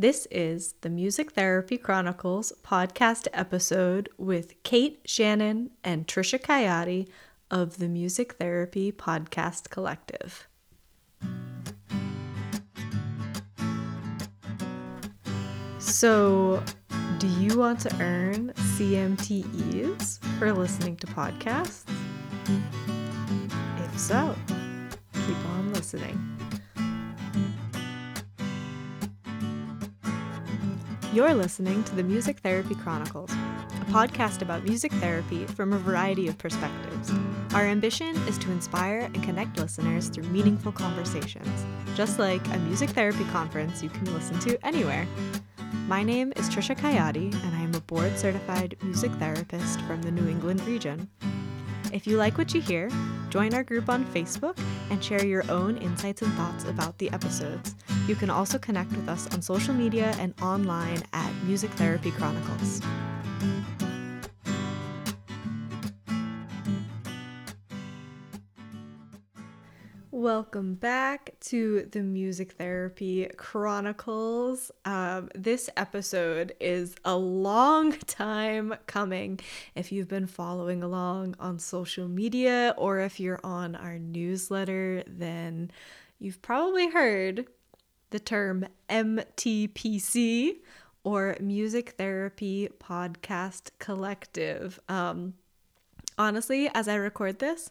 This is the Music Therapy Chronicles podcast episode with Kate Shannon and Trisha Coyote of the Music Therapy Podcast Collective. So, do you want to earn CMTEs for listening to podcasts? If so, keep on listening. You're listening to the Music Therapy Chronicles, a podcast about music therapy from a variety of perspectives. Our ambition is to inspire and connect listeners through meaningful conversations, just like a music therapy conference you can listen to anywhere. My name is Trisha Coyote, and I am a board certified music therapist from the New England region. If you like what you hear, join our group on Facebook and share your own insights and thoughts about the episodes. You can also connect with us on social media and online at Music Therapy Chronicles. Welcome back to the Music Therapy Chronicles. Um, this episode is a long time coming. If you've been following along on social media or if you're on our newsletter, then you've probably heard the term MTPC or Music Therapy Podcast Collective. Um, honestly, as I record this,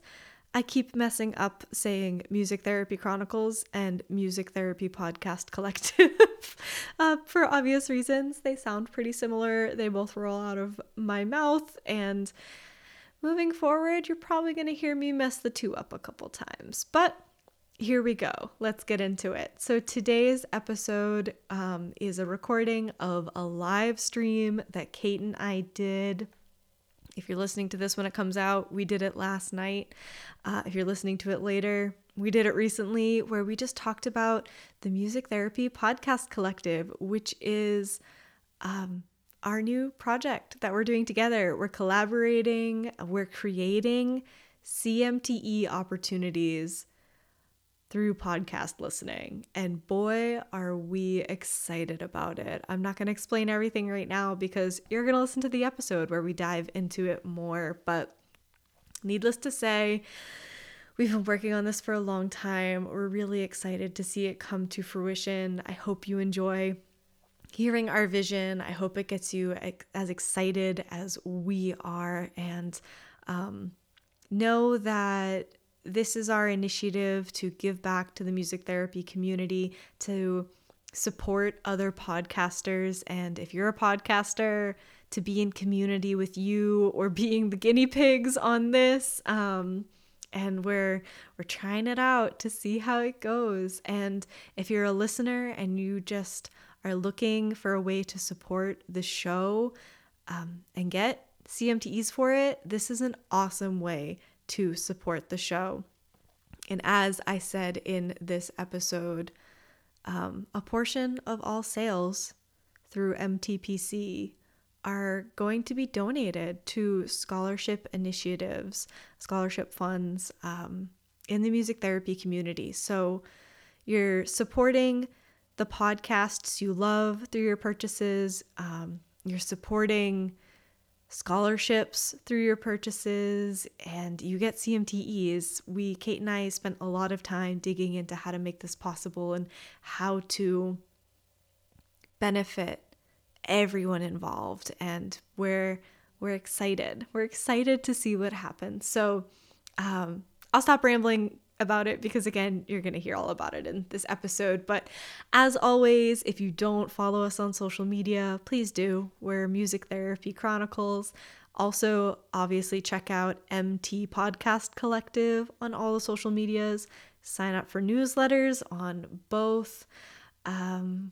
I keep messing up saying Music Therapy Chronicles and Music Therapy Podcast Collective uh, for obvious reasons. They sound pretty similar, they both roll out of my mouth, and moving forward, you're probably going to hear me mess the two up a couple times. But here we go. Let's get into it. So, today's episode um, is a recording of a live stream that Kate and I did if you're listening to this when it comes out, we did it last night. Uh, if you're listening to it later, we did it recently where we just talked about the Music Therapy Podcast Collective, which is um, our new project that we're doing together. We're collaborating, we're creating CMTE opportunities through podcast listening. And boy, are we excited about it. I'm not going to explain everything right now because you're going to listen to the episode where we dive into it more. But needless to say, we've been working on this for a long time. We're really excited to see it come to fruition. I hope you enjoy hearing our vision. I hope it gets you as excited as we are. And um, know that this is our initiative to give back to the music therapy community, to support other podcasters. And if you're a podcaster, to be in community with you or being the guinea pigs on this. Um, and we're we're trying it out to see how it goes. And if you're a listener and you just are looking for a way to support the show um, and get CMTEs for it, this is an awesome way to support the show. And as I said in this episode, um, a portion of all sales through MTPC are going to be donated to scholarship initiatives, scholarship funds um, in the music therapy community. So you're supporting the podcasts you love through your purchases, um, you're supporting scholarships through your purchases and you get CMTEs. We, Kate and I, spent a lot of time digging into how to make this possible and how to benefit everyone involved. And we're we're excited. We're excited to see what happens. So um, I'll stop rambling about it because again you're going to hear all about it in this episode. But as always if you don't follow us on social media please do. We're music therapy chronicles. Also obviously check out mt podcast collective on all the social medias. Sign up for newsletters on both. Um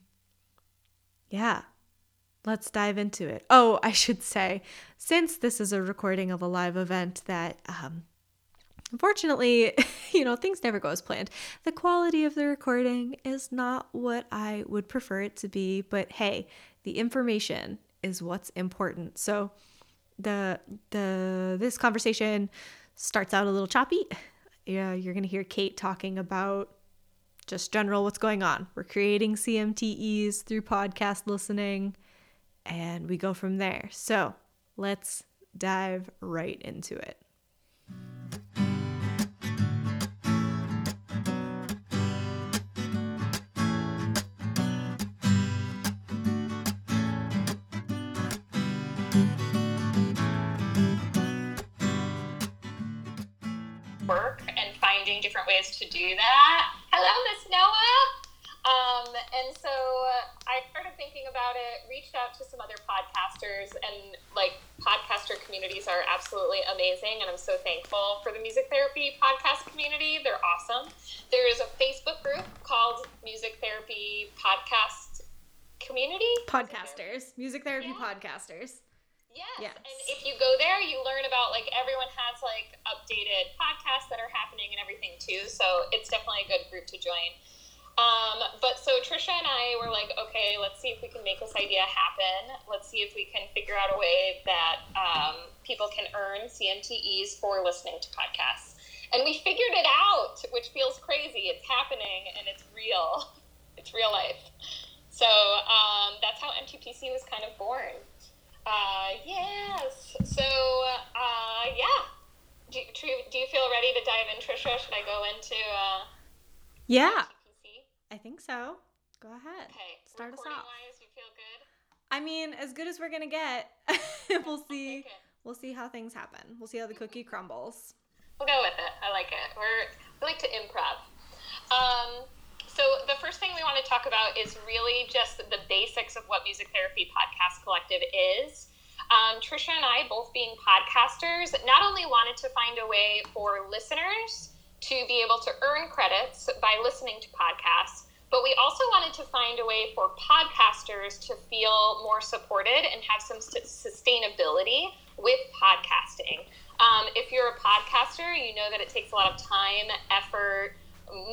yeah let's dive into it. Oh i should say since this is a recording of a live event that um Unfortunately, you know, things never go as planned. The quality of the recording is not what I would prefer it to be, but hey, the information is what's important. So, the the this conversation starts out a little choppy. Yeah, you're going to hear Kate talking about just general what's going on. We're creating CMTEs through podcast listening, and we go from there. So let's dive right into it. To do that. Hello, Miss Noah. Um, and so I started thinking about it, reached out to some other podcasters, and like podcaster communities are absolutely amazing. And I'm so thankful for the music therapy podcast community. They're awesome. There is a Facebook group called Music Therapy Podcast Community. Podcasters, music therapy Yeah. podcasters. Yes. Yes. And if you go there, you learn about like everyone has like updated podcasts that are happening and everything too. So it's definitely a good group to join. Um, but so Trisha and I were like, okay, let's see if we can make this idea happen. Let's see if we can figure out a way that um, people can earn CMTEs for listening to podcasts. And we figured it out, which feels crazy. It's happening and it's real. It's real life. So um, that's how MTPC was kind of born. Uh, yes. So, uh, yeah. Do, do, do you feel ready to dive in, Trisha? Should I go into uh, Yeah? I think so. Go ahead. Okay. Start us off. wise, you feel good? I mean, as good as we're gonna get. we'll see. We'll see how things happen. We'll see how the cookie crumbles. We'll go with it. I like it. We're we like to improv. Um, first thing we want to talk about is really just the basics of what Music Therapy Podcast Collective is. Um, Trisha and I, both being podcasters, not only wanted to find a way for listeners to be able to earn credits by listening to podcasts, but we also wanted to find a way for podcasters to feel more supported and have some st- sustainability with podcasting. Um, if you're a podcaster, you know that it takes a lot of time, effort,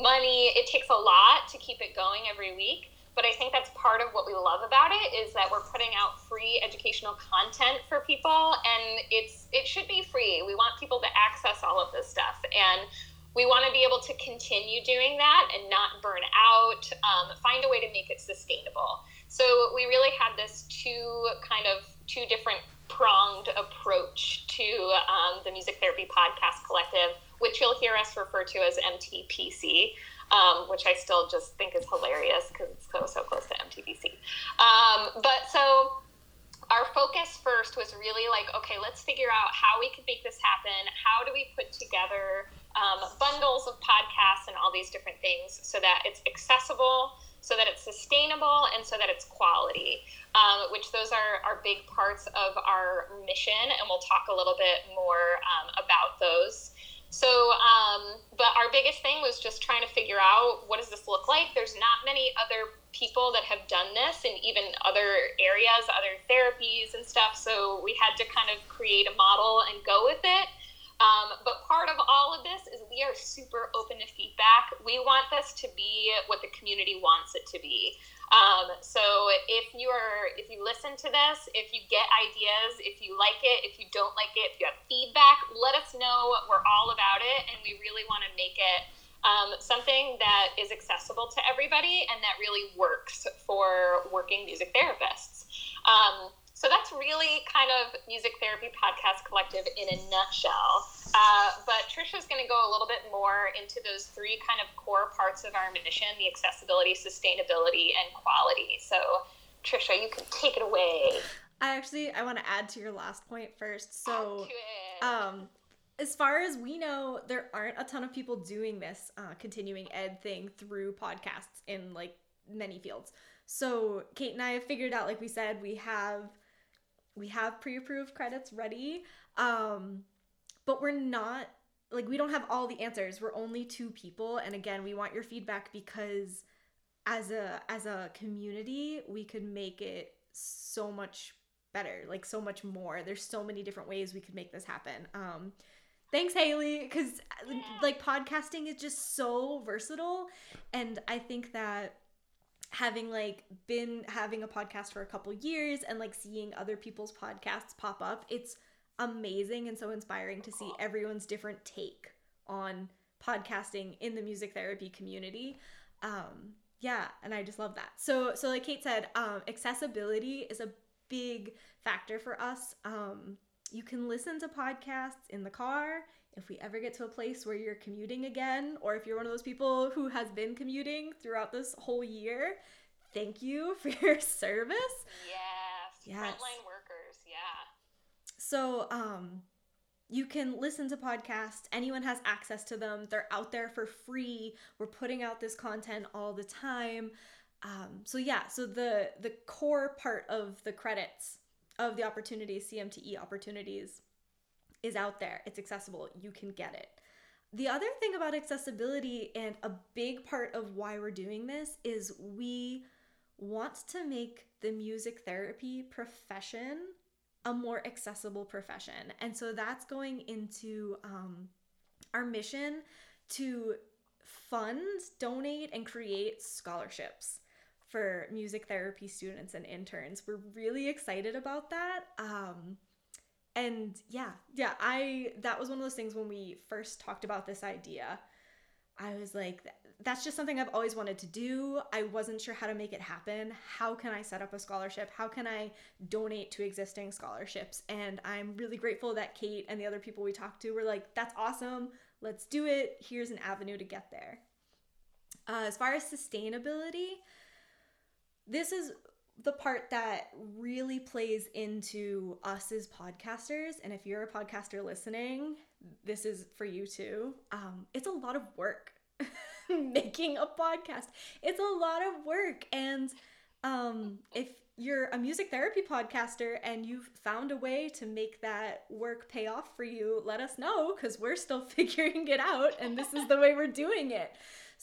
money. It takes a lot to keep it going every week. But I think that's part of what we love about it is that we're putting out free educational content for people, and it's it should be free. We want people to access all of this stuff, and we want to be able to continue doing that and not burn out. Um, find a way to make it sustainable. So we really had this two kind of two different pronged approach to um, the Music Therapy Podcast Collective, which you'll hear us refer to as MTPC, um, which I still just think is hilarious because it's so, so close to MTC. Um, but so our focus first was really like, okay, let's figure out how we could make this happen. How do we put together um, bundles of podcasts and all these different things so that it's accessible, so that it's sustainable, and so that it's quality, um, which those are, are big parts of our mission. And we'll talk a little bit more um, about those. So, um, but our biggest thing was just trying to figure out what does this look like. There's not many other people that have done this in even other areas, other therapies and stuff. So we had to kind of create a model and go with it. Um, but part of all of this is we are super open to feedback. We want this to be what the community wants it to be. Um, so if you are, if you listen to this, if you get ideas, if you like it, if you don't like it, if you have feedback, let us know. We're all about it, and we really want to make it um, something that is accessible to everybody and that really works for working music therapists. Um, so that's really kind of Music Therapy Podcast Collective in a nutshell. Uh, but Trisha's going to go a little bit more into those three kind of core parts of our mission the accessibility, sustainability, and quality. So, Trisha, you can take it away. I actually I want to add to your last point first. So, Add to it. um, as far as we know, there aren't a ton of people doing this uh, continuing ed thing through podcasts in like many fields. So Kate and I have figured out, like we said, we have we have pre-approved credits ready, um, but we're not like we don't have all the answers. We're only two people, and again, we want your feedback because as a as a community, we could make it so much better, like so much more. There's so many different ways we could make this happen. Um, thanks haley because like podcasting is just so versatile and i think that having like been having a podcast for a couple years and like seeing other people's podcasts pop up it's amazing and so inspiring to see everyone's different take on podcasting in the music therapy community Um, yeah, and I just love that. So so like Kate said, um, accessibility is a big factor for us. Um, you can listen to podcasts in the car if we ever get to a place where you're commuting again, or if you're one of those people who has been commuting throughout this whole year. Thank you for your service. Yes. yes. Frontline workers. Yeah. So, um, you can listen to podcasts. Anyone has access to them. They're out there for free. We're putting out this content all the time. Um, so yeah, so the the core part of the credits of the opportunities, CMTE opportunities, is out there. It's accessible. You can get it. The other thing about accessibility and a big part of why we're doing this is we want to make the music therapy profession a more accessible profession. And so that's going into um, our mission to fund, donate, and create scholarships for music therapy students and interns. We're really excited about that. Um, and yeah, yeah, I that was one of those things when we first talked about this idea. I was like, that's just something I've always wanted to do. I wasn't sure how to make it happen. How can I set up a scholarship? How can I donate to existing scholarships? And I'm really grateful that Kate and the other people we talked to were like, that's awesome. Let's do it. Here's an avenue to get there. Uh, as far as sustainability, this is the part that really plays into us as podcasters. And if you're a podcaster listening, this is for you too. Um, it's a lot of work making a podcast. It's a lot of work. And um, if you're a music therapy podcaster and you've found a way to make that work pay off for you, let us know because we're still figuring it out and this is the way we're doing it.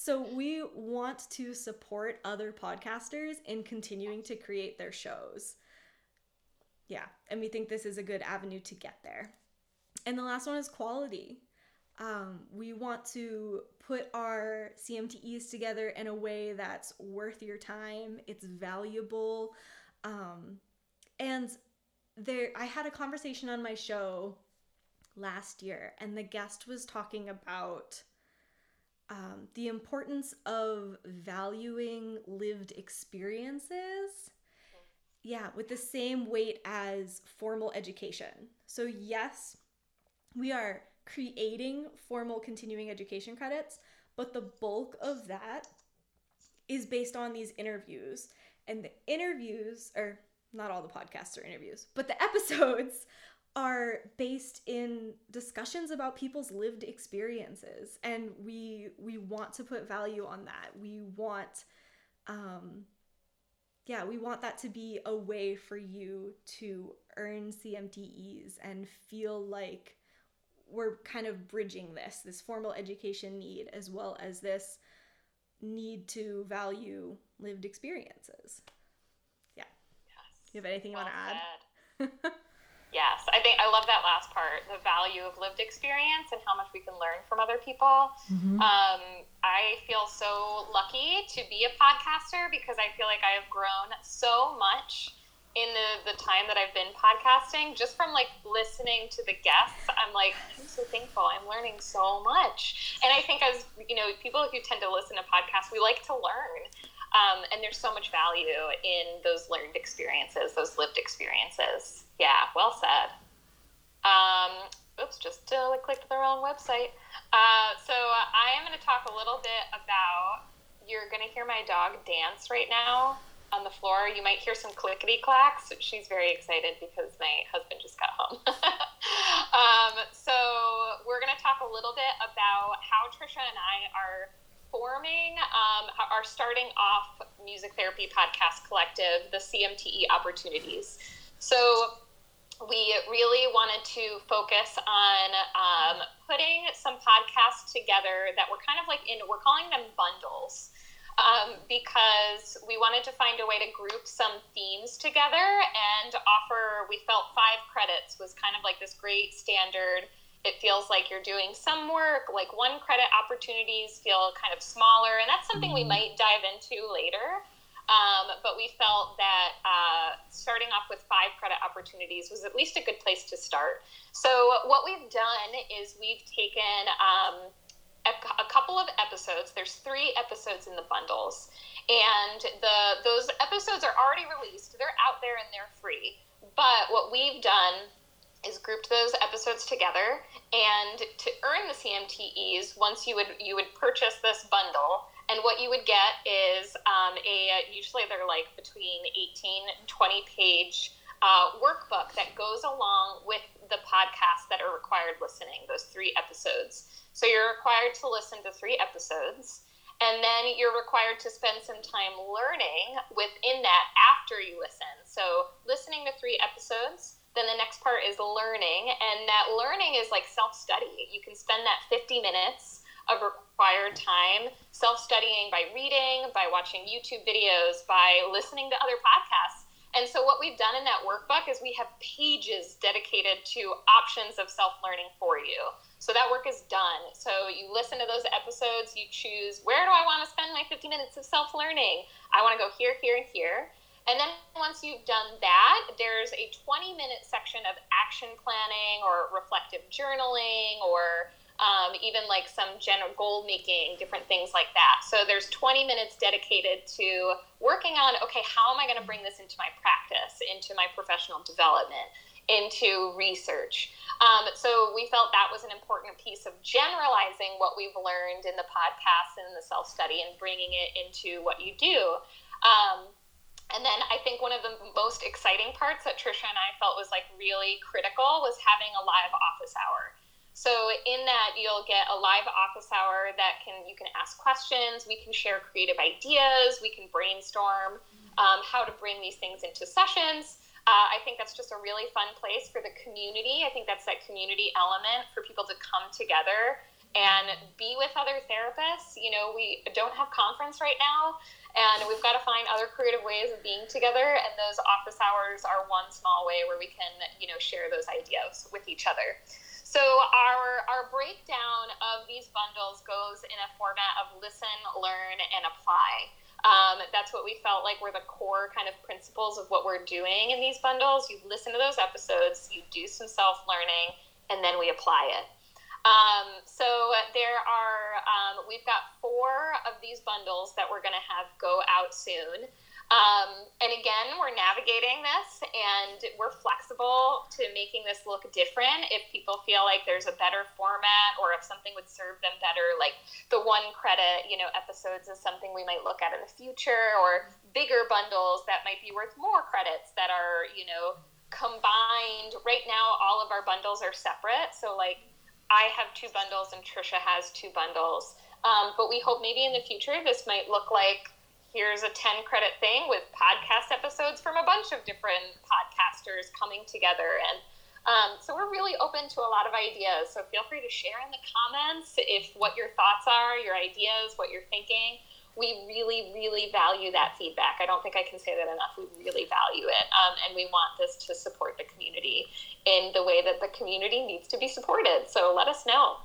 So we want to support other podcasters in continuing to create their shows. Yeah, and we think this is a good avenue to get there. And the last one is quality. Um, we want to put our CMTEs together in a way that's worth your time, it's valuable. Um, and there, I had a conversation on my show last year, and the guest was talking about um, the importance of valuing lived experiences yeah with the same weight as formal education. So yes we are creating formal continuing education credits but the bulk of that is based on these interviews. And the interviews or not all the podcasts are interviews but the episodes are based in discussions about people's lived experiences and we we want to put value on that. We want um yeah we want that to be a way for you to earn CMTEs and feel like we're kind of bridging this this formal education need as well as this need to value lived experiences. Yeah. Yes. you have anything you well want to add Yes, I think I love that last part the value of lived experience and how much we can learn from other people. Mm-hmm. Um, I feel so lucky to be a podcaster because I feel like I have grown so much in the, the time that I've been podcasting just from like listening to the guests. I'm like, I'm so thankful. I'm learning so much. And I think, as you know, people who tend to listen to podcasts, we like to learn. Um, and there's so much value in those learned experiences, those lived experiences. Yeah, well said. Um, oops, just uh, clicked the wrong website. Uh, so uh, I am going to talk a little bit about. You're going to hear my dog dance right now on the floor. You might hear some clickety clacks. She's very excited because my husband just got home. um, so we're going to talk a little bit about how Trisha and I are forming um, starting off music therapy podcast collective, the CMTE Opportunities. So we really wanted to focus on um, putting some podcasts together that were kind of like in, we're calling them bundles. Um, because we wanted to find a way to group some themes together and offer, we felt five credits was kind of like this great standard it feels like you're doing some work like one credit opportunities feel kind of smaller and that's something we mm-hmm. might dive into later um, but we felt that uh, starting off with five credit opportunities was at least a good place to start so what we've done is we've taken um, a, a, couple of episodes. There's three episodes in the bundles, and the those episodes are already released. They're out there and they're free. But what we've done is grouped those episodes together, and to earn the CMTEs, once you would you would purchase this bundle, and what you would get is um, a usually they're like between 18 and 20 page uh, workbook that goes along with the podcasts that are required listening. Those three episodes. So you're required to listen to three episodes. And then you're required to spend some time learning within that after you listen. So, listening to three episodes, then the next part is learning. And that learning is like self study. You can spend that 50 minutes of required time self studying by reading, by watching YouTube videos, by listening to other podcasts. And so, what we've done in that workbook is we have pages dedicated to options of self learning for you. So that work is done. So you listen to those episodes, you choose where do I want to spend my 50 minutes of self learning? I want to go here, here, and here. And then once you've done that, there's a 20 minute section of action planning or reflective journaling or um, even like some general goal making, different things like that. So there's 20 minutes dedicated to working on okay, how am I going to bring this into my practice, into my professional development? into research. Um, so we felt that was an important piece of generalizing what we've learned in the podcast and the self study and bringing it into what you do. Um, and then I think one of the most exciting parts that Trisha and I felt was like really critical was having a live office hour. So in that you'll get a live office hour that can you can ask questions, we can share creative ideas, we can brainstorm um, how to bring these things into sessions. Uh, I think that's just a really fun place for the community. I think that's that community element for people to come together and be with other therapists. You know, we don't have conference right now, and we've got to find other creative ways of being together. And those office hours are one small way where we can, you know, share those ideas with each other. So our our breakdown of these bundles goes in a format of listen, learn, and apply. Um, that's what we felt like were the core kind of principles of what we're doing in these bundles. You listen to those episodes, you do some self learning, and then we apply it. Um, so there are, um, we've got four of these bundles that we're going to have go out soon. Um, and again, we're navigating this and we're flexible to making this look different if people feel like there's a better format or if something would serve them better. Like the one credit, you know, episodes is something we might look at in the future or bigger bundles that might be worth more credits that are, you know, combined. Right now, all of our bundles are separate. So, like, I have two bundles and Trisha has two bundles. Um, but we hope maybe in the future this might look like here's a 10 credit thing with podcast episodes from a bunch of different podcasters coming together. And um, so we're really open to a lot of ideas. So feel free to share in the comments if what your thoughts are your ideas what you're thinking. We really really value that feedback. I don't think i can say that enough. We really value it um, and we want this to support the community in the way that the community needs to be supported. So let us know.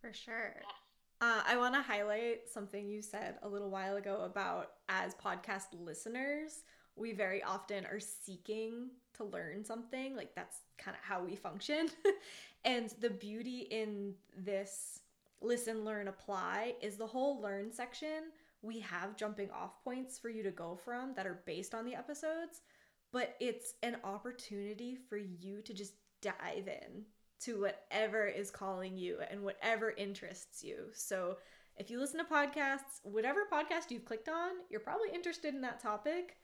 For sure. Yeah. Uh, I want to highlight something you said a little while ago about as podcast listeners, we very often are seeking to learn something. Like that's kind of how we function. and the beauty in this listen, learn, apply is the whole learn section. We have jumping off points for you to go from that are based on the episodes, but it's an opportunity for you to just dive in to whatever is calling you and whatever interests you. So, if you listen to podcasts, whatever podcast you've clicked on, you're probably interested in that topic.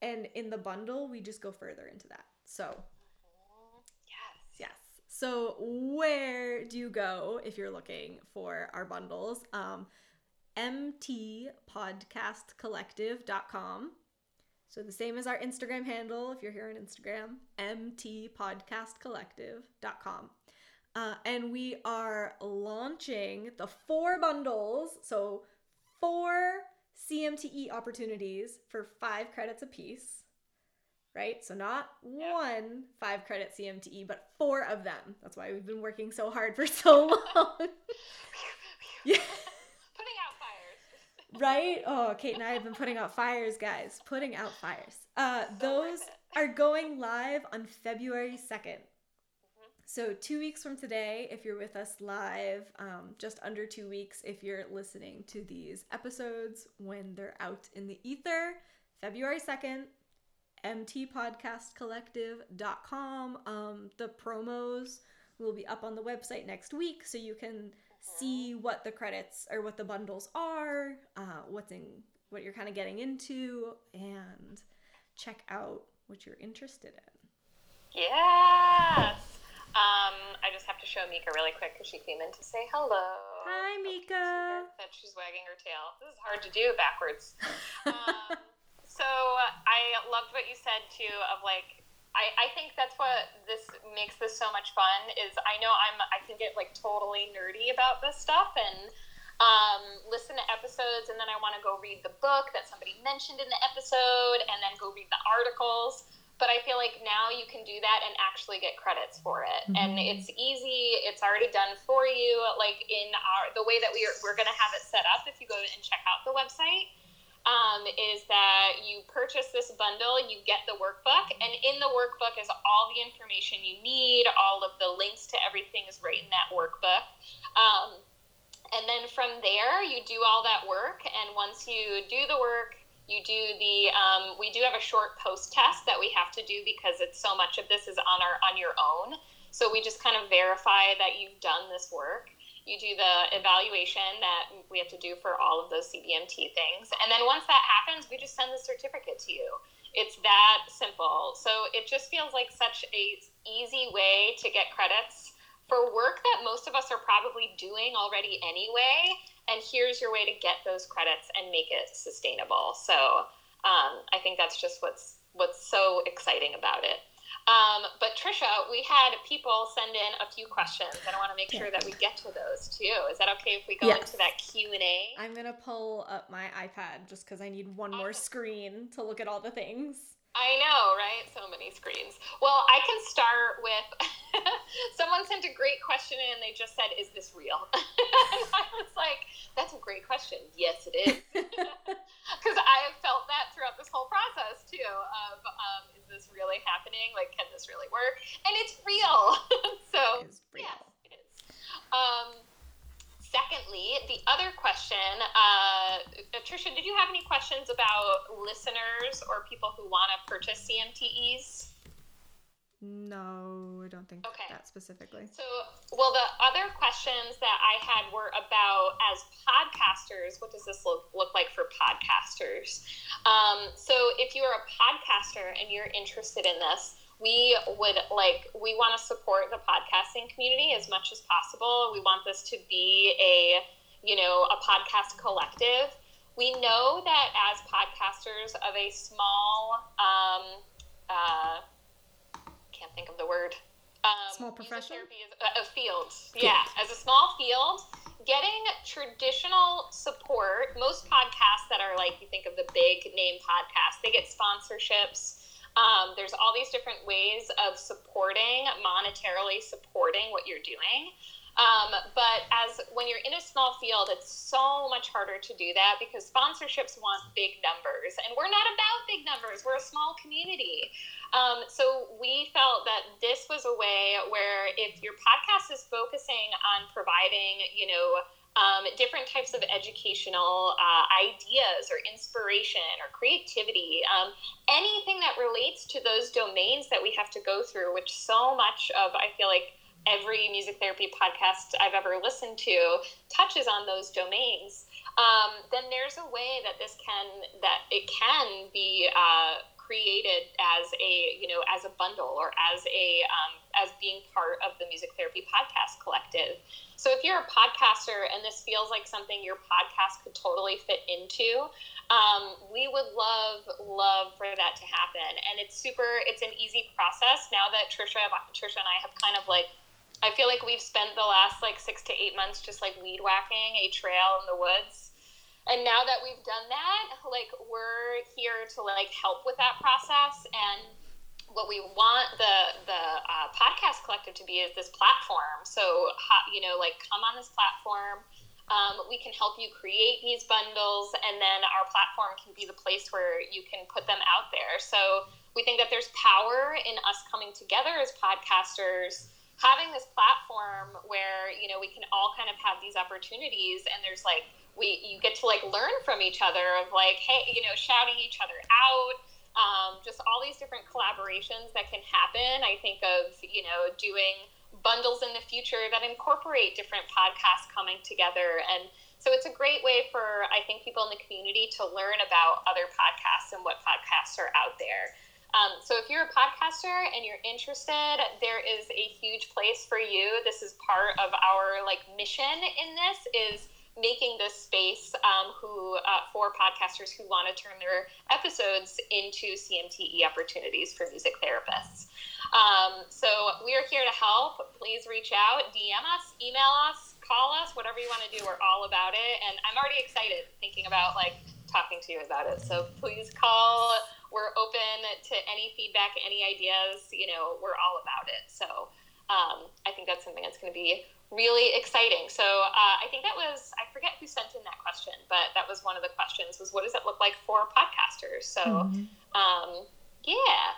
And in the bundle, we just go further into that. So, yes. Yes. So, where do you go if you're looking for our bundles? Um, mtpodcastcollective.com so the same as our Instagram handle, if you're here on Instagram, mtpodcastcollective.com. Uh, and we are launching the four bundles, so four CMTE opportunities for five credits apiece, right? So not one five credit CMTE, but four of them. That's why we've been working so hard for so long. yeah right? Oh, Kate and I have been putting out fires, guys. Putting out fires. Uh, those are going live on February 2nd. Mm-hmm. So, two weeks from today, if you're with us live, um, just under two weeks if you're listening to these episodes when they're out in the ether, February 2nd, mtpodcastcollective.com. Um, the promos will be up on the website next week so you can see what the credits or what the bundles are, uh, what's in what you're kind of getting into, and check out what you're interested in. Yes. Um, I just have to show Mika really quick because she came in to say hello. Hi, Mika. That she's wagging her tail. This is hard to do backwards. um, so I loved what you said too of like I, I think that's what this makes this so much fun is I know I'm I can get like totally nerdy about this stuff and um, listen to episodes and then I want to go read the book that somebody mentioned in the episode and then go read the articles. But I feel like now you can do that and actually get credits for it. Mm-hmm. and it's easy it's already done for you like in our the way that we are we're going to have it set up if you go and check out the website um, is that you purchase this bundle, you get the workbook, and in the workbook is all the information you need, all of the links to everything is right in that workbook. Um, and then from there, you do all that work, and once you do the work, you do the um, we do have a short post test that we have to do because it's so much of this is on our on your own so we just kind of verify that you've done this work you do the evaluation that we have to do for all of those CBMT things. And then once that happens, we just send the certificate to you. It's that simple. So it just feels like such a easy way to get credits for work that most of us are probably doing already anyway. And here's your way to get those credits and make it sustainable. So um, I think that's just what's what's so exciting about it. Um, but Trisha, we had people send in a few questions, and I want to make sure that we get to those too. Is that okay if we go yes. into that Q and A? I'm gonna pull up my iPad just because I need one more screen to look at all the things. I know, right? So many screens. Well, I can start with someone sent a great question in and they just said, Is this real? and I was like, That's a great question. Yes, it is. Because I have felt that throughout this whole process too of, um, really happening? Like, can this really work? And it's real. so, it is real. yes, it is. Um, secondly, the other question, uh, Trisha, did you have any questions about listeners or people who want to purchase CMTEs? No, I don't think okay. Specifically. So, well, the other questions that I had were about as podcasters, what does this look, look like for podcasters? Um, so, if you're a podcaster and you're interested in this, we would like we want to support the podcasting community as much as possible we want this to be a you know a podcast collective we know that as podcasters of a small um, uh, can't think of the word um, small profession? a, a field. Yeah as a small field getting traditional support. Most podcasts that are like you think of the big name podcasts they get sponsorships. Um, there's all these different ways of supporting, monetarily supporting what you're doing. Um, but as when you're in a small field, it's so much harder to do that because sponsorships want big numbers, and we're not about big numbers. We're a small community. Um, so we felt that this was a way where if your podcast is focusing on providing, you know, um, different types of educational uh, ideas or inspiration or creativity, um, anything that relates to those domains that we have to go through, which so much of, I feel like, every music therapy podcast I've ever listened to touches on those domains. Um, then there's a way that this can that it can be uh, created as a you know as a bundle or as a um, as being part of the music therapy podcast collective so if you're a podcaster and this feels like something your podcast could totally fit into um, we would love love for that to happen and it's super it's an easy process now that trisha trisha and i have kind of like i feel like we've spent the last like six to eight months just like weed whacking a trail in the woods. And now that we've done that like we're here to like help with that process. And what we want the the uh, podcast collective to be is this platform. So you know like come on this platform. Um, we can help you create these bundles and then our platform can be the place where you can put them out there. So we think that there's power in us coming together as podcasters having this platform where you know we can all kind of have these opportunities and there's like we you get to like learn from each other of like hey you know shouting each other out um, just all these different collaborations that can happen. I think of you know doing bundles in the future that incorporate different podcasts coming together. And so it's a great way for i think people in the community to learn about other podcasts and what podcasts are out there um, so if you're a podcaster and you're interested, there is a huge place for you. This is part of our like mission in this is making this space um, who uh, for podcasters who want to turn their episodes into CMTE opportunities for music therapists. Um, so we are here to help. Please reach out, DM us, email us, call us, whatever you want to do. We're all about it, and I'm already excited thinking about like talking to you about it. So please call we're open to any feedback, any ideas. You know, we're all about it. So um, I think that's something that's going to be really exciting. So uh, I think that was I forget who sent in that question, but that was one of the questions was what does it look like for podcasters? So mm-hmm. um, yeah.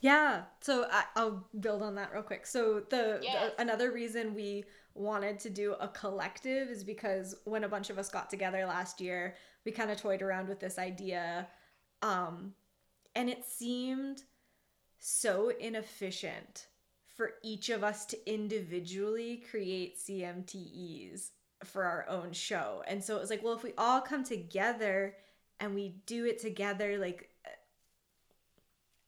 Yeah. So I, will build on that real quick. So the, yes. the another reason we wanted to do a collective is because when a bunch of us got together last year, we kind of toyed around with this idea um, and it seemed so inefficient for each of us to individually create CMTEs for our own show. And so it was like, well, if we all come together and we do it together, like,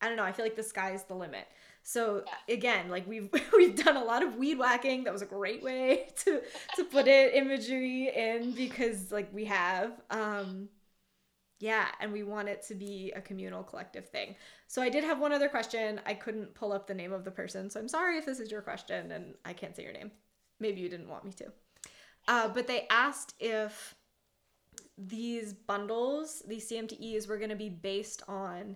I don't know, I feel like the sky's the limit. So again, like we've we've done a lot of weed whacking. That was a great way to to put it imagery in because like we have. Um yeah, and we want it to be a communal collective thing. So I did have one other question. I couldn't pull up the name of the person, so I'm sorry if this is your question and I can't say your name. Maybe you didn't want me to. Uh, but they asked if these bundles, these CMTEs, were going to be based on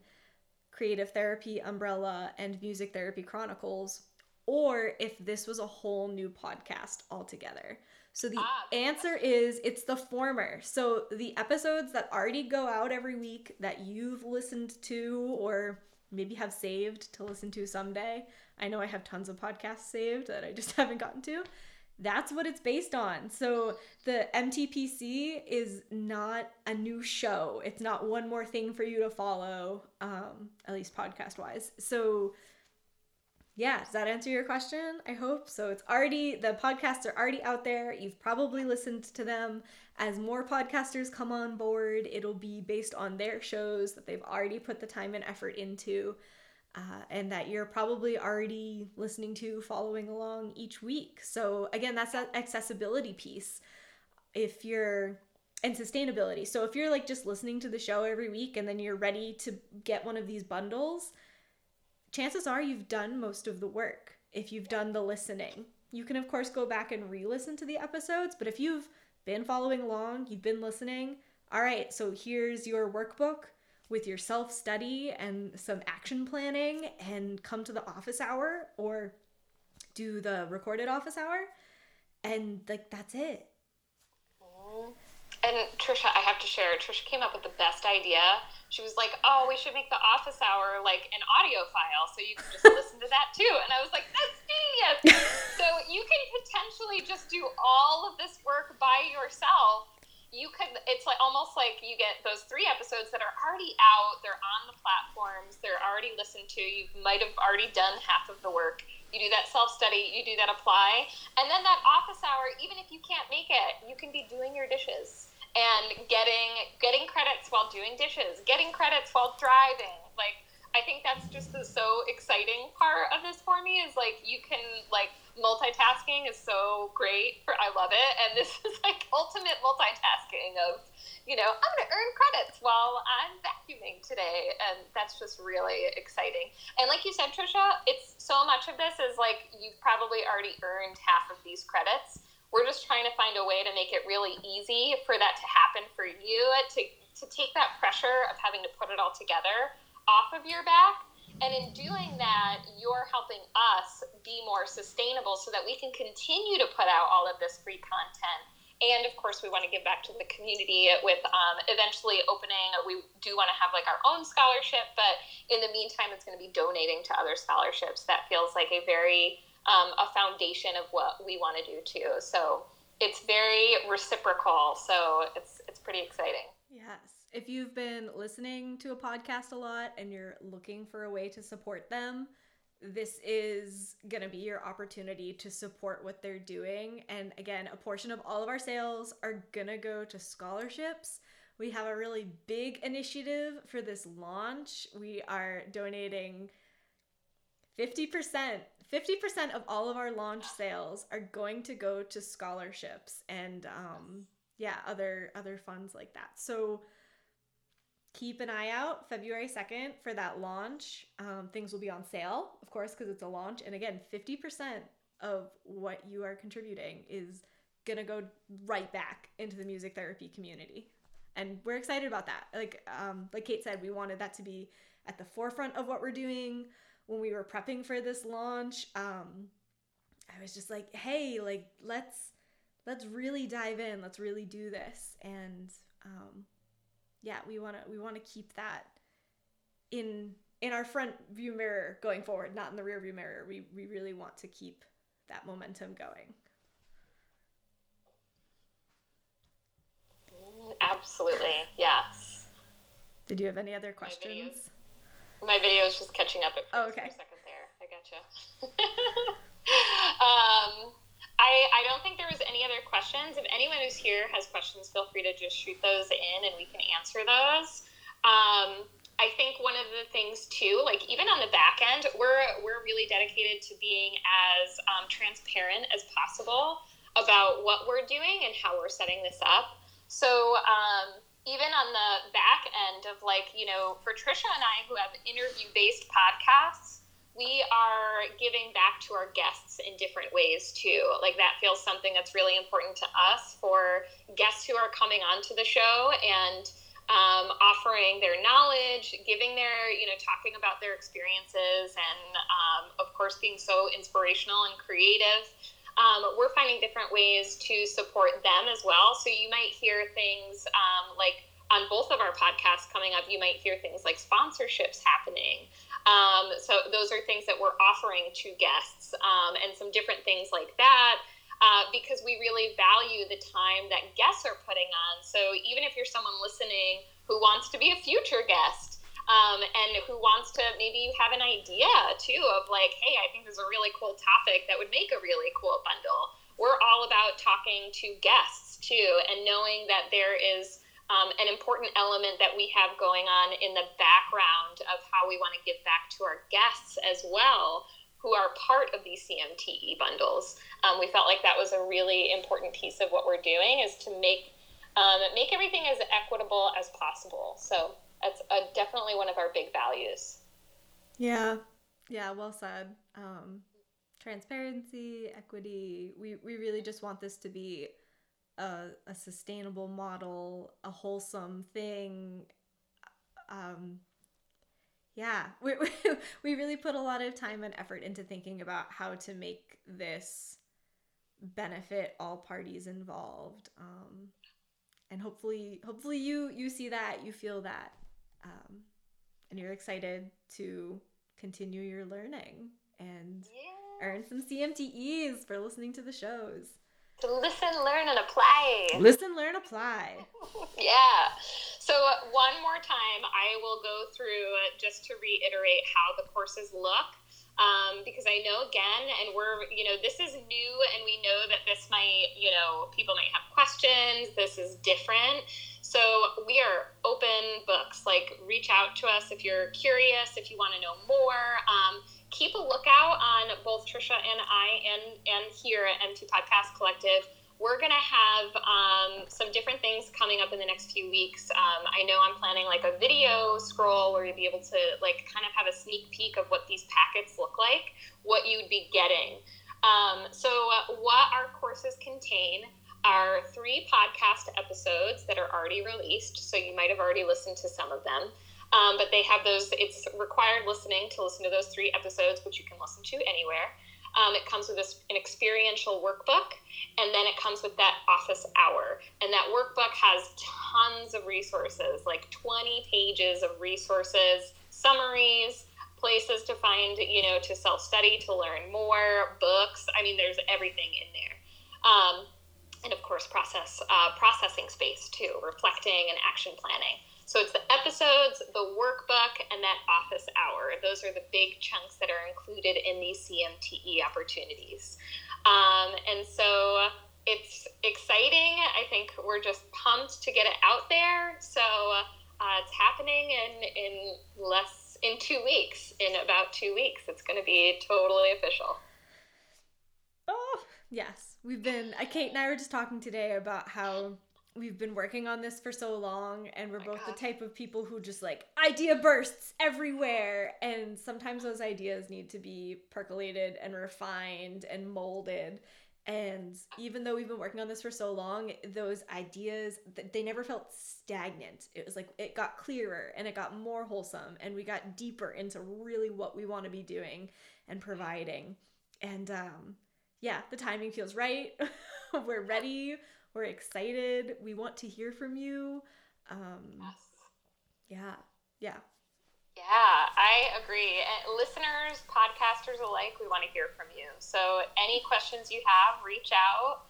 Creative Therapy Umbrella and Music Therapy Chronicles, or if this was a whole new podcast altogether. So the ah, answer is it's the former. So the episodes that already go out every week that you've listened to or maybe have saved to listen to someday. I know I have tons of podcasts saved that I just haven't gotten to. That's what it's based on. So the MTPC is not a new show. It's not one more thing for you to follow, um, at least podcast wise. So yeah, does that answer your question? I hope. So it's already, the podcasts are already out there. You've probably listened to them. As more podcasters come on board, it'll be based on their shows that they've already put the time and effort into, uh, and that you're probably already listening to, following along each week. So again, that's that accessibility piece. If you're, and sustainability. So if you're like just listening to the show every week and then you're ready to get one of these bundles, chances are you've done most of the work if you've done the listening. You can, of course, go back and re listen to the episodes, but if you've been following along, you've been listening, all right, so here's your workbook with your self study and some action planning, and come to the office hour or do the recorded office hour, and like that's it. And Trisha, I have to share, Trisha came up with the best idea she was like, "Oh, we should make the office hour like an audio file, so you can just listen to that too." And I was like, "That's genius!" so you can potentially just do all of this work by yourself. You could. It's like almost like you get those three episodes that are already out. They're on the platforms. They're already listened to. You might have already done half of the work. You do that self study. You do that apply, and then that office hour. Even if you can't make it, you can be doing your dishes and getting getting credits while doing dishes, getting credits while driving. Like I think that's just the so exciting part of this for me is like you can like multitasking is so great for I love it. And this is like ultimate multitasking of you know I'm gonna earn credits while I'm vacuuming today. And that's just really exciting. And like you said Trisha it's so much of this is like you've probably already earned half of these credits we're just trying to find a way to make it really easy for that to happen for you to, to take that pressure of having to put it all together off of your back. And in doing that, you're helping us be more sustainable so that we can continue to put out all of this free content. And of course, we want to give back to the community with um, eventually opening. We do want to have like our own scholarship, but in the meantime, it's going to be donating to other scholarships. That feels like a very um, a foundation of what we want to do too. So it's very reciprocal. So it's it's pretty exciting. Yes. If you've been listening to a podcast a lot and you're looking for a way to support them, this is going to be your opportunity to support what they're doing. And again, a portion of all of our sales are going to go to scholarships. We have a really big initiative for this launch. We are donating 50%. 50% of all of our launch sales are going to go to scholarships and um, yeah, other other funds like that. So keep an eye out February 2nd for that launch. Um, things will be on sale, of course, because it's a launch. And again, 50% of what you are contributing is to go right back into the music therapy community. And we're excited about that. Like, um, like Kate said, we wanted that to be at the forefront of what we're doing when we were prepping for this launch. Um, I was just like, hey, like, let's let's really dive in. Let's really do this. And um, yeah, we want to we want to keep that in in our front view mirror going forward, not in the rear view mirror. We we really want to keep that momentum going. Absolutely, yes. Did you have any other questions? My video is just catching up at oh, okay. for a second there. I gotcha. um, I, I don't think there was any other questions. If anyone who's here has questions, feel free to just shoot those in and we can answer those. Um, I think one of the things too, like even on the back end, we're we're really dedicated to being as um, transparent as possible about what we're doing and how we're setting this up. So um, even on the back end of like you know, for Trisha and I who have interview based podcasts, we are giving back to our guests in different ways too. Like that feels something that's really important to us for guests who are coming onto the show and um, offering their knowledge, giving their, you know, talking about their experiences, and um, of course, being so inspirational and creative. Um, we're finding different ways to support them as well. So you might hear things um, like on both of our podcasts coming up, you might hear things like sponsorships happening. Um, so those are things that we're offering to guests um, and some different things like that. Uh, because we really value the time that guests are putting on. So even if you're someone listening who wants to be a future guest um, and who wants to, maybe you have an idea too of like, hey, I think there's a really cool topic that would make a really cool bundle. We're all about talking to guests too and knowing that there is um, an important element that we have going on in the background of how we want to give back to our guests as well who are part of these CMTE bundles. Um, we felt like that was a really important piece of what we're doing is to make um, make everything as equitable as possible. So that's a, definitely one of our big values. Yeah, yeah, well said. Um, transparency, equity. We we really just want this to be a, a sustainable model, a wholesome thing. Um, yeah, we, we really put a lot of time and effort into thinking about how to make this benefit all parties involved. Um, and hopefully, hopefully you you see that, you feel that, um, and you're excited to continue your learning and yeah. earn some CMTEs for listening to the shows to listen, learn, and apply. Listen, learn, apply. yeah. So, one more time, I will go through just to reiterate how the courses look. Um, because I know again, and we're, you know, this is new, and we know that this might, you know, people might have questions. This is different. So we are open books. Like, reach out to us if you're curious, if you want to know more. Um, keep a lookout on both Trisha and I and and here at MT Podcast Collective. We're gonna have um, some different things coming up in the next few weeks. Um, I know I'm planning like a video scroll where you'll be able to like kind of have a sneak peek of what these packets look like, what you'd be getting. Um, so, uh, what our courses contain are three podcast episodes that are already released. So, you might have already listened to some of them. Um, but they have those, it's required listening to listen to those three episodes, which you can listen to anywhere. Um, it comes with this, an experiential workbook, and then it comes with that office hour. And that workbook has tons of resources, like 20 pages of resources, summaries, places to find, you know, to self study, to learn more, books. I mean, there's everything in there. Um, and of course, process uh, processing space too, reflecting and action planning. So it's the episodes, the workbook, and that office hour. Those are the big chunks that are included in these CMTE opportunities. Um, and so it's exciting. I think we're just pumped to get it out there. So uh, it's happening in in less in two weeks. In about two weeks, it's going to be totally official. Oh yes, we've been. Kate and I were just talking today about how we've been working on this for so long and we're oh both gosh. the type of people who just like idea bursts everywhere and sometimes those ideas need to be percolated and refined and molded and even though we've been working on this for so long those ideas they never felt stagnant it was like it got clearer and it got more wholesome and we got deeper into really what we want to be doing and providing and um yeah the timing feels right we're ready we're excited we want to hear from you um yes. yeah yeah yeah, I agree. And listeners, podcasters alike, we want to hear from you. So any questions you have, reach out.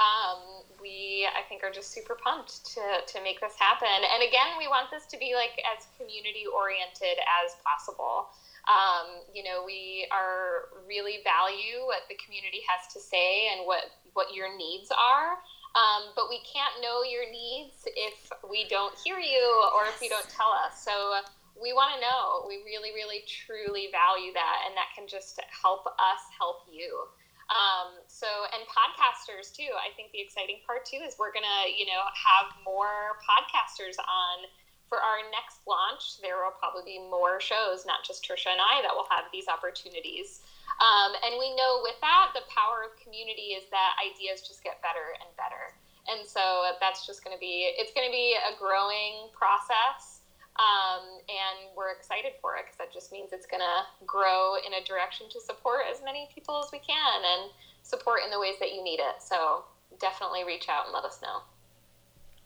Um, we, I think, are just super pumped to, to make this happen. And again, we want this to be like as community oriented as possible. Um, you know, we are really value what the community has to say and what, what your needs are. Um, but we can't know your needs if we don't hear you or if you don't tell us. So we want to know. We really, really, truly value that, and that can just help us help you. Um, so, and podcasters too. I think the exciting part too is we're gonna, you know, have more podcasters on for our next launch. There will probably be more shows, not just Trisha and I, that will have these opportunities. Um, and we know with that, the power of community is that ideas just get better and better. And so that's just going to be, it's going to be a growing process um, and we're excited for it because that just means it's going to grow in a direction to support as many people as we can and support in the ways that you need it. So definitely reach out and let us know.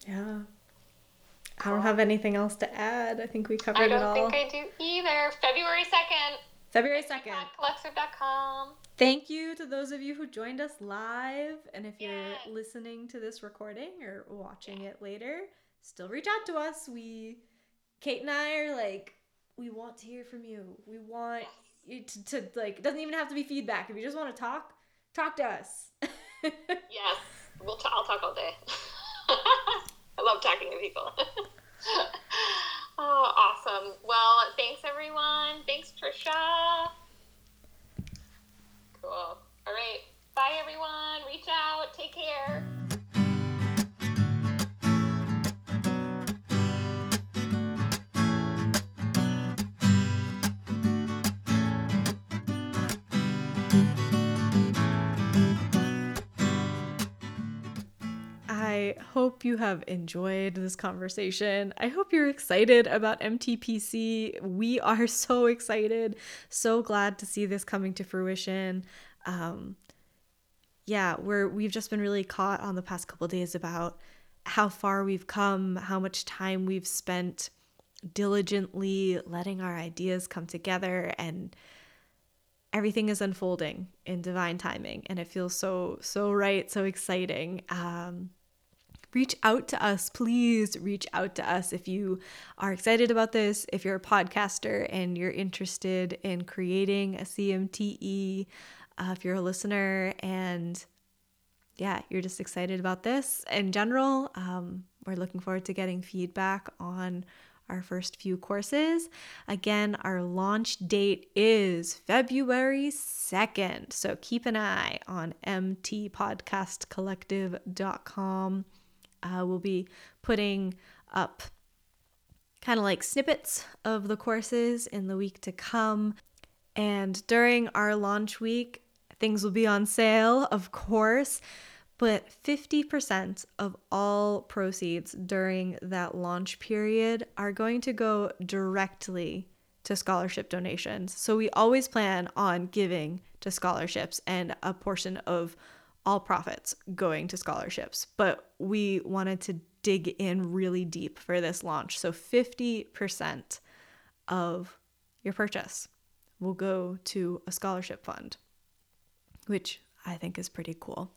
Yeah. I don't have anything else to add. I think we covered it all. I don't think I do either. February 2nd. February 2nd. Collective.com. Thank you to those of you who joined us live. And if you're yes. listening to this recording or watching it later, still reach out to us. We Kate and I are like, we want to hear from you. We want you to, to like, it doesn't even have to be feedback. If you just want to talk, talk to us. yes, we'll t- I'll talk all day. I love talking to people. oh, awesome. Well, thanks everyone. Thanks, Trisha. Cool. All right. Bye, everyone. Reach out. Take care. I hope you have enjoyed this conversation. I hope you're excited about MTPC. We are so excited, so glad to see this coming to fruition. Um, yeah, we're we've just been really caught on the past couple days about how far we've come, how much time we've spent diligently letting our ideas come together and everything is unfolding in divine timing and it feels so so right so exciting um reach out to us. Please reach out to us if you are excited about this, if you're a podcaster and you're interested in creating a CMTE, uh, if you're a listener and yeah, you're just excited about this in general. Um, we're looking forward to getting feedback on our first few courses. Again, our launch date is February 2nd. So keep an eye on mtpodcastcollective.com uh, we'll be putting up kind of like snippets of the courses in the week to come. And during our launch week, things will be on sale, of course, but 50% of all proceeds during that launch period are going to go directly to scholarship donations. So we always plan on giving to scholarships and a portion of all profits going to scholarships, but we wanted to dig in really deep for this launch. So 50% of your purchase will go to a scholarship fund, which I think is pretty cool.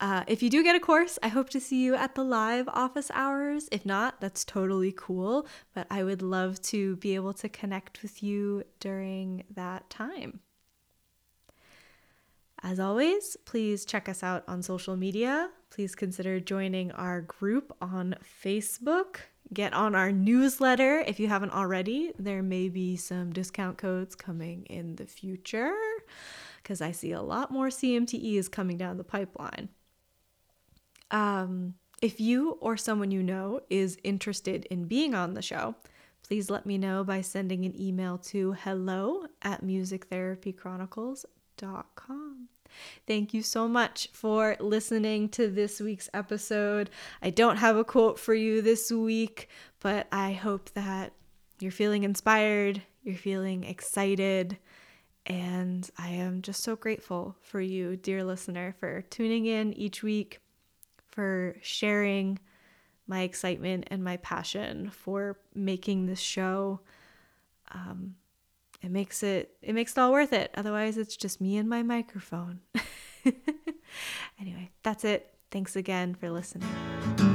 Uh, if you do get a course, I hope to see you at the live office hours. If not, that's totally cool, but I would love to be able to connect with you during that time. As always, please check us out on social media. Please consider joining our group on Facebook. Get on our newsletter if you haven't already. There may be some discount codes coming in the future because I see a lot more CMTEs coming down the pipeline. Um, if you or someone you know is interested in being on the show, please let me know by sending an email to hello at musictherapychronicles.com. Thank you so much for listening to this week's episode. I don't have a quote for you this week, but I hope that you're feeling inspired, you're feeling excited, and I am just so grateful for you, dear listener, for tuning in each week for sharing my excitement and my passion for making this show. Um, it makes it it makes it all worth it. Otherwise, it's just me and my microphone. anyway, that's it. Thanks again for listening.